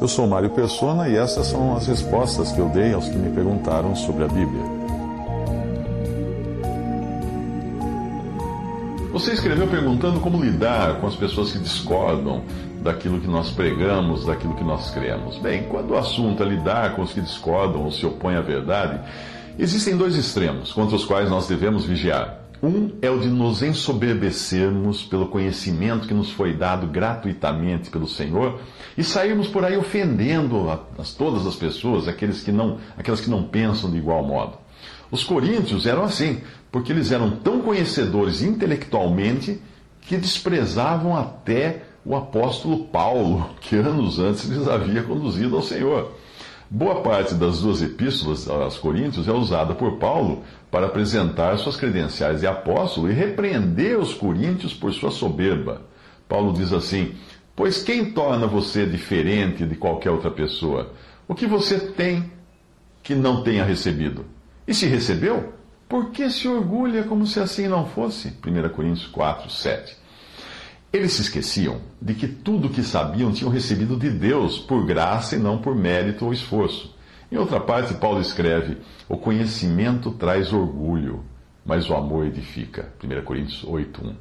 Eu sou Mário Persona e essas são as respostas que eu dei aos que me perguntaram sobre a Bíblia. Você escreveu perguntando como lidar com as pessoas que discordam daquilo que nós pregamos, daquilo que nós cremos. Bem, quando o assunto é lidar com os que discordam ou se opõem à verdade, existem dois extremos contra os quais nós devemos vigiar. Um é o de nos ensoberbecermos pelo conhecimento que nos foi dado gratuitamente pelo Senhor e sairmos por aí ofendendo a, a todas as pessoas, aqueles que não, aquelas que não pensam de igual modo. Os coríntios eram assim, porque eles eram tão conhecedores intelectualmente que desprezavam até o apóstolo Paulo, que anos antes lhes havia conduzido ao Senhor. Boa parte das duas epístolas aos Coríntios é usada por Paulo para apresentar suas credenciais de apóstolo e repreender os coríntios por sua soberba. Paulo diz assim: Pois quem torna você diferente de qualquer outra pessoa? O que você tem que não tenha recebido? E se recebeu, por que se orgulha como se assim não fosse? 1 Coríntios 4, 7. Eles se esqueciam de que tudo o que sabiam tinham recebido de Deus por graça e não por mérito ou esforço. Em outra parte, Paulo escreve: O conhecimento traz orgulho, mas o amor edifica. 1 Coríntios 8:1.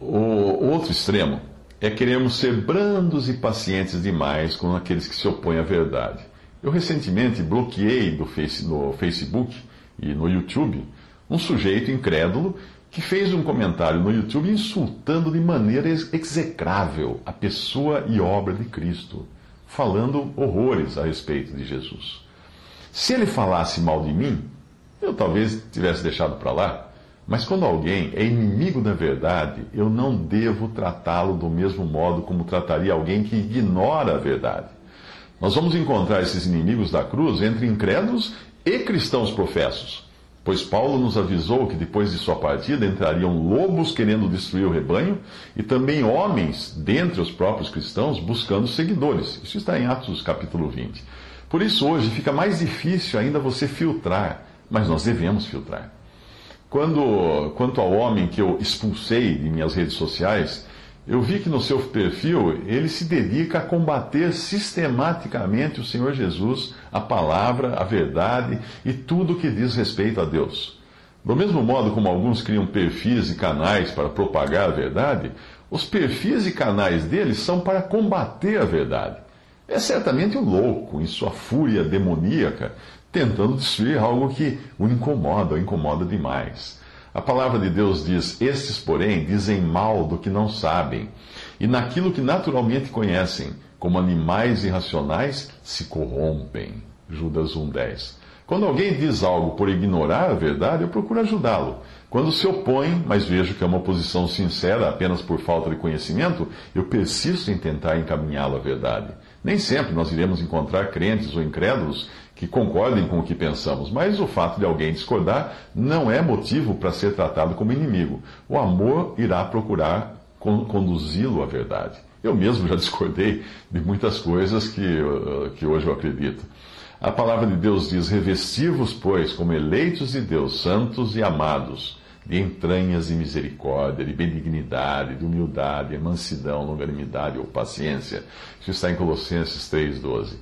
O outro extremo é queremos ser brandos e pacientes demais com aqueles que se opõem à verdade. Eu recentemente bloqueei do face, no Facebook e no YouTube um sujeito incrédulo que fez um comentário no YouTube insultando de maneira execrável a pessoa e obra de Cristo, falando horrores a respeito de Jesus. Se ele falasse mal de mim, eu talvez tivesse deixado para lá. Mas quando alguém é inimigo da verdade, eu não devo tratá-lo do mesmo modo como trataria alguém que ignora a verdade. Nós vamos encontrar esses inimigos da cruz entre incrédulos e cristãos professos. Pois Paulo nos avisou que depois de sua partida entrariam lobos querendo destruir o rebanho e também homens dentre os próprios cristãos buscando seguidores. Isso está em Atos capítulo 20. Por isso hoje fica mais difícil ainda você filtrar, mas nós devemos filtrar. Quando, quanto ao homem que eu expulsei de minhas redes sociais, eu vi que no seu perfil ele se dedica a combater sistematicamente o Senhor Jesus, a palavra, a verdade e tudo que diz respeito a Deus. Do mesmo modo como alguns criam perfis e canais para propagar a verdade, os perfis e canais deles são para combater a verdade. É certamente um louco, em sua fúria demoníaca, tentando destruir algo que o incomoda, o incomoda demais. A palavra de Deus diz: Estes, porém, dizem mal do que não sabem, e naquilo que naturalmente conhecem, como animais irracionais, se corrompem. Judas 1,10. Quando alguém diz algo por ignorar a verdade, eu procuro ajudá-lo. Quando se opõe, mas vejo que é uma posição sincera apenas por falta de conhecimento, eu persisto em tentar encaminhá-lo à verdade. Nem sempre nós iremos encontrar crentes ou incrédulos que concordem com o que pensamos, mas o fato de alguém discordar não é motivo para ser tratado como inimigo. O amor irá procurar conduzi-lo à verdade. Eu mesmo já discordei de muitas coisas que, uh, que hoje eu acredito. A palavra de Deus diz: Revesti-vos, pois, como eleitos de Deus, santos e amados, de entranhas de misericórdia, de benignidade, de humildade, de mansidão, longanimidade ou paciência. Isso está em Colossenses 3,12.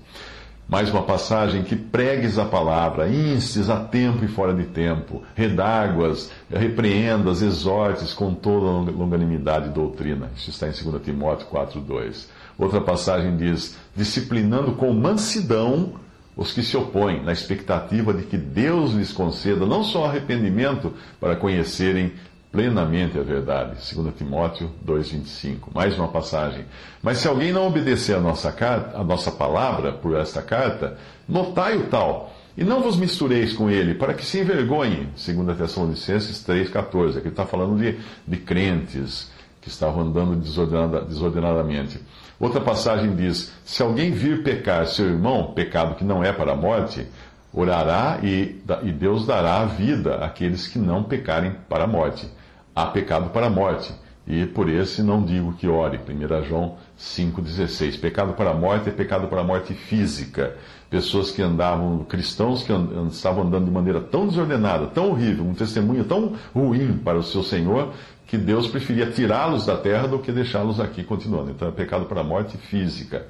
Mais uma passagem que pregues a palavra, instes a tempo e fora de tempo, redáguas, repreendas, exortes com toda longanimidade e doutrina. Isso está em 2 Timóteo 4,2. Outra passagem diz: disciplinando com mansidão os que se opõem, na expectativa de que Deus lhes conceda não só arrependimento para conhecerem plenamente a verdade. 2 Timóteo 2,25. Mais uma passagem. Mas se alguém não obedecer a nossa, carta, a nossa palavra por esta carta, notai o tal, e não vos mistureis com ele, para que se envergonhe. 2 Tessalonicenses 3,14. Aqui está falando de, de crentes que estavam andando desordenada, desordenadamente. Outra passagem diz: Se alguém vir pecar seu irmão, pecado que não é para a morte, orará e, e Deus dará a vida àqueles que não pecarem para a morte há pecado para a morte. E por esse não digo que ore. 1 João 5,16. Pecado para a morte é pecado para a morte física. Pessoas que andavam, cristãos que and, estavam andando de maneira tão desordenada, tão horrível, um testemunho tão ruim para o seu Senhor, que Deus preferia tirá-los da terra do que deixá-los aqui continuando. Então é pecado para a morte física.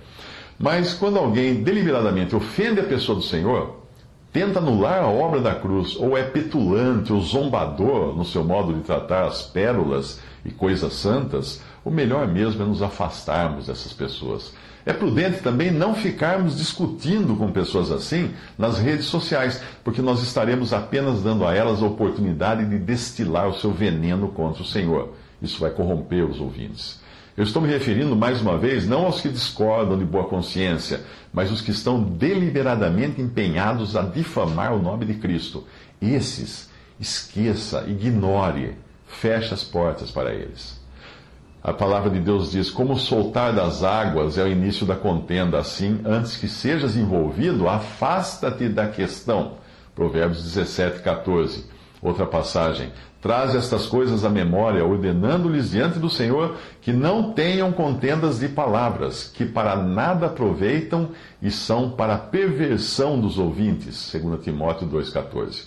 Mas quando alguém deliberadamente ofende a pessoa do Senhor, tenta anular a obra da cruz, ou é petulante ou zombador no seu modo de tratar as pérolas e coisas santas, o melhor mesmo é nos afastarmos dessas pessoas. É prudente também não ficarmos discutindo com pessoas assim nas redes sociais, porque nós estaremos apenas dando a elas a oportunidade de destilar o seu veneno contra o Senhor. Isso vai corromper os ouvintes. Eu estou me referindo, mais uma vez, não aos que discordam de boa consciência, mas os que estão deliberadamente empenhados a difamar o nome de Cristo. Esses, esqueça, ignore, feche as portas para eles. A palavra de Deus diz: Como soltar das águas é o início da contenda, assim, antes que sejas envolvido, afasta-te da questão. Provérbios 17, 14. Outra passagem: Traz estas coisas à memória, ordenando-lhes diante do Senhor que não tenham contendas de palavras, que para nada aproveitam e são para perversão dos ouvintes. 2 Timóteo 2,14.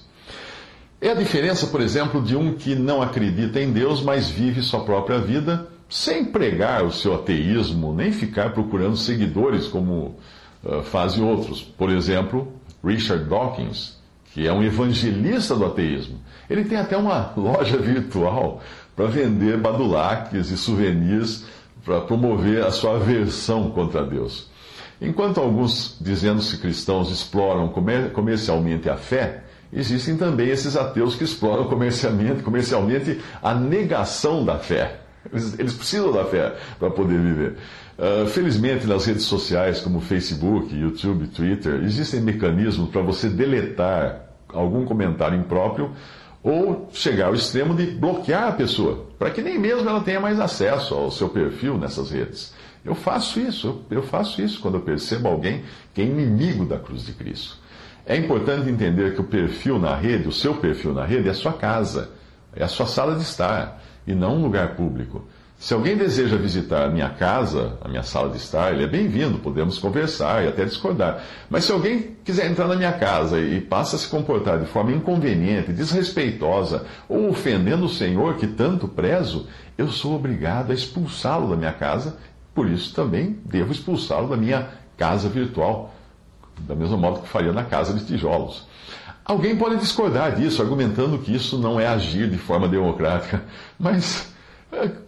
É a diferença, por exemplo, de um que não acredita em Deus, mas vive sua própria vida, sem pregar o seu ateísmo, nem ficar procurando seguidores como uh, fazem outros. Por exemplo, Richard Dawkins, que é um evangelista do ateísmo. Ele tem até uma loja virtual para vender badulaques e souvenirs para promover a sua aversão contra Deus. Enquanto alguns, dizendo-se cristãos, exploram comer comercialmente a fé, existem também esses ateus que exploram comercialmente, comercialmente a negação da fé. Eles, eles precisam da fé para poder viver. Uh, felizmente, nas redes sociais como Facebook, YouTube, Twitter, existem mecanismos para você deletar algum comentário impróprio ou chegar ao extremo de bloquear a pessoa, para que nem mesmo ela tenha mais acesso ao seu perfil nessas redes. Eu faço isso, eu faço isso quando eu percebo alguém que é inimigo da cruz de Cristo. É importante entender que o perfil na rede, o seu perfil na rede, é a sua casa, é a sua sala de estar e não um lugar público. Se alguém deseja visitar a minha casa, a minha sala de estar, ele é bem-vindo, podemos conversar e até discordar. Mas se alguém quiser entrar na minha casa e passa a se comportar de forma inconveniente, desrespeitosa ou ofendendo o Senhor que tanto prezo, eu sou obrigado a expulsá-lo da minha casa, por isso também devo expulsá-lo da minha casa virtual, da mesma modo que faria na casa de tijolos. Alguém pode discordar disso, argumentando que isso não é agir de forma democrática, mas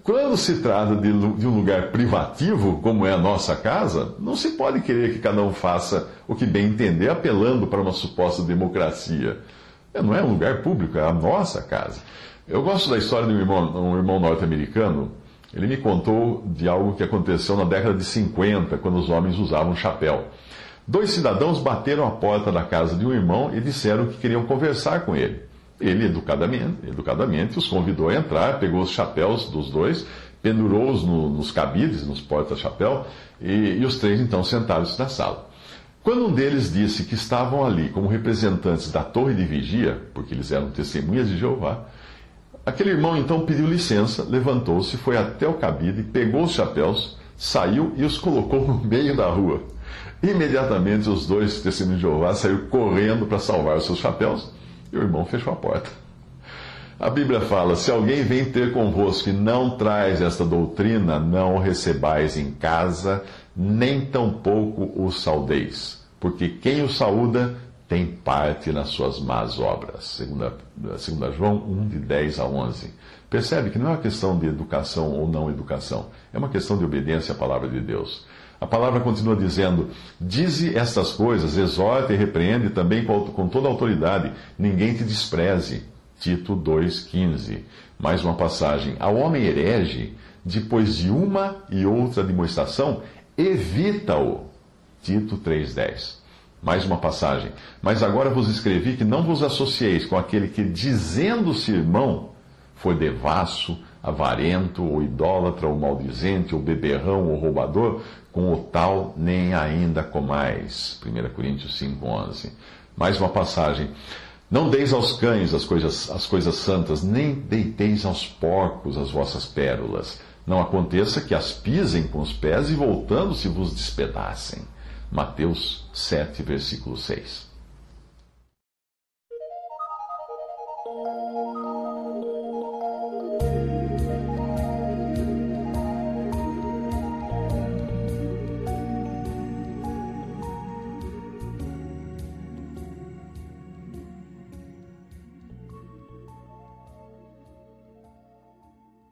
quando se trata de, um lugar privativo, como é a nossa casa, não se pode querer que cada um faça o que bem entender, apelando para uma suposta democracia. É, não é um lugar público, é a nossa casa. Eu gosto da história de um irmão, um irmão norte-americano. Ele me contou de algo que aconteceu na década de 50, quando os homens usavam chapéu. Dois cidadãos bateram a porta da casa de um irmão e disseram que queriam conversar com ele. Ele, educadamente, educadamente, os convidou a entrar, pegou os chapéus dos dois, pendurou-os no, nos cabides, nos porta-chapéu, e, e os três então sentaram-se na sala. Quando um deles disse que estavam ali como representantes da torre de vigia, porque eles eram testemunhas de Jeová, aquele irmão então pediu licença, levantou-se, foi até o cabide, pegou os chapéus, saiu e os colocou no meio da rua. Imediatamente os dois testemunhos de Jeová saíram correndo para salvar os seus chapéus e o irmão fechou a porta. A Bíblia fala: se alguém vem ter convosco e não traz esta doutrina, não o recebais em casa, nem tampouco o saudeis, porque quem o saúda tem parte nas suas más obras. Segunda, segunda João 1, de 10 a 11. Percebe que não é uma questão de educação ou não educação, é uma questão de obediência à palavra de Deus. A palavra continua dizendo: Dize estas coisas, exorta e repreende também com toda autoridade, ninguém te despreze. Tito 2,15. Mais uma passagem. Ao homem herege, depois de uma e outra demonstração, evita-o. Tito 3,10. Mais uma passagem. Mas agora vos escrevi que não vos associeis com aquele que, dizendo-se irmão, foi devasso, avarento, ou idólatra, ou maldizente, ou beberrão, ou roubador, com o tal nem ainda comais. 1 Coríntios 5,11. Mais uma passagem. Não deis aos cães as coisas, as coisas santas, nem deiteis aos porcos as vossas pérolas. Não aconteça que as pisem com os pés e voltando-se vos despedacem. Mateus 7, versículo 6.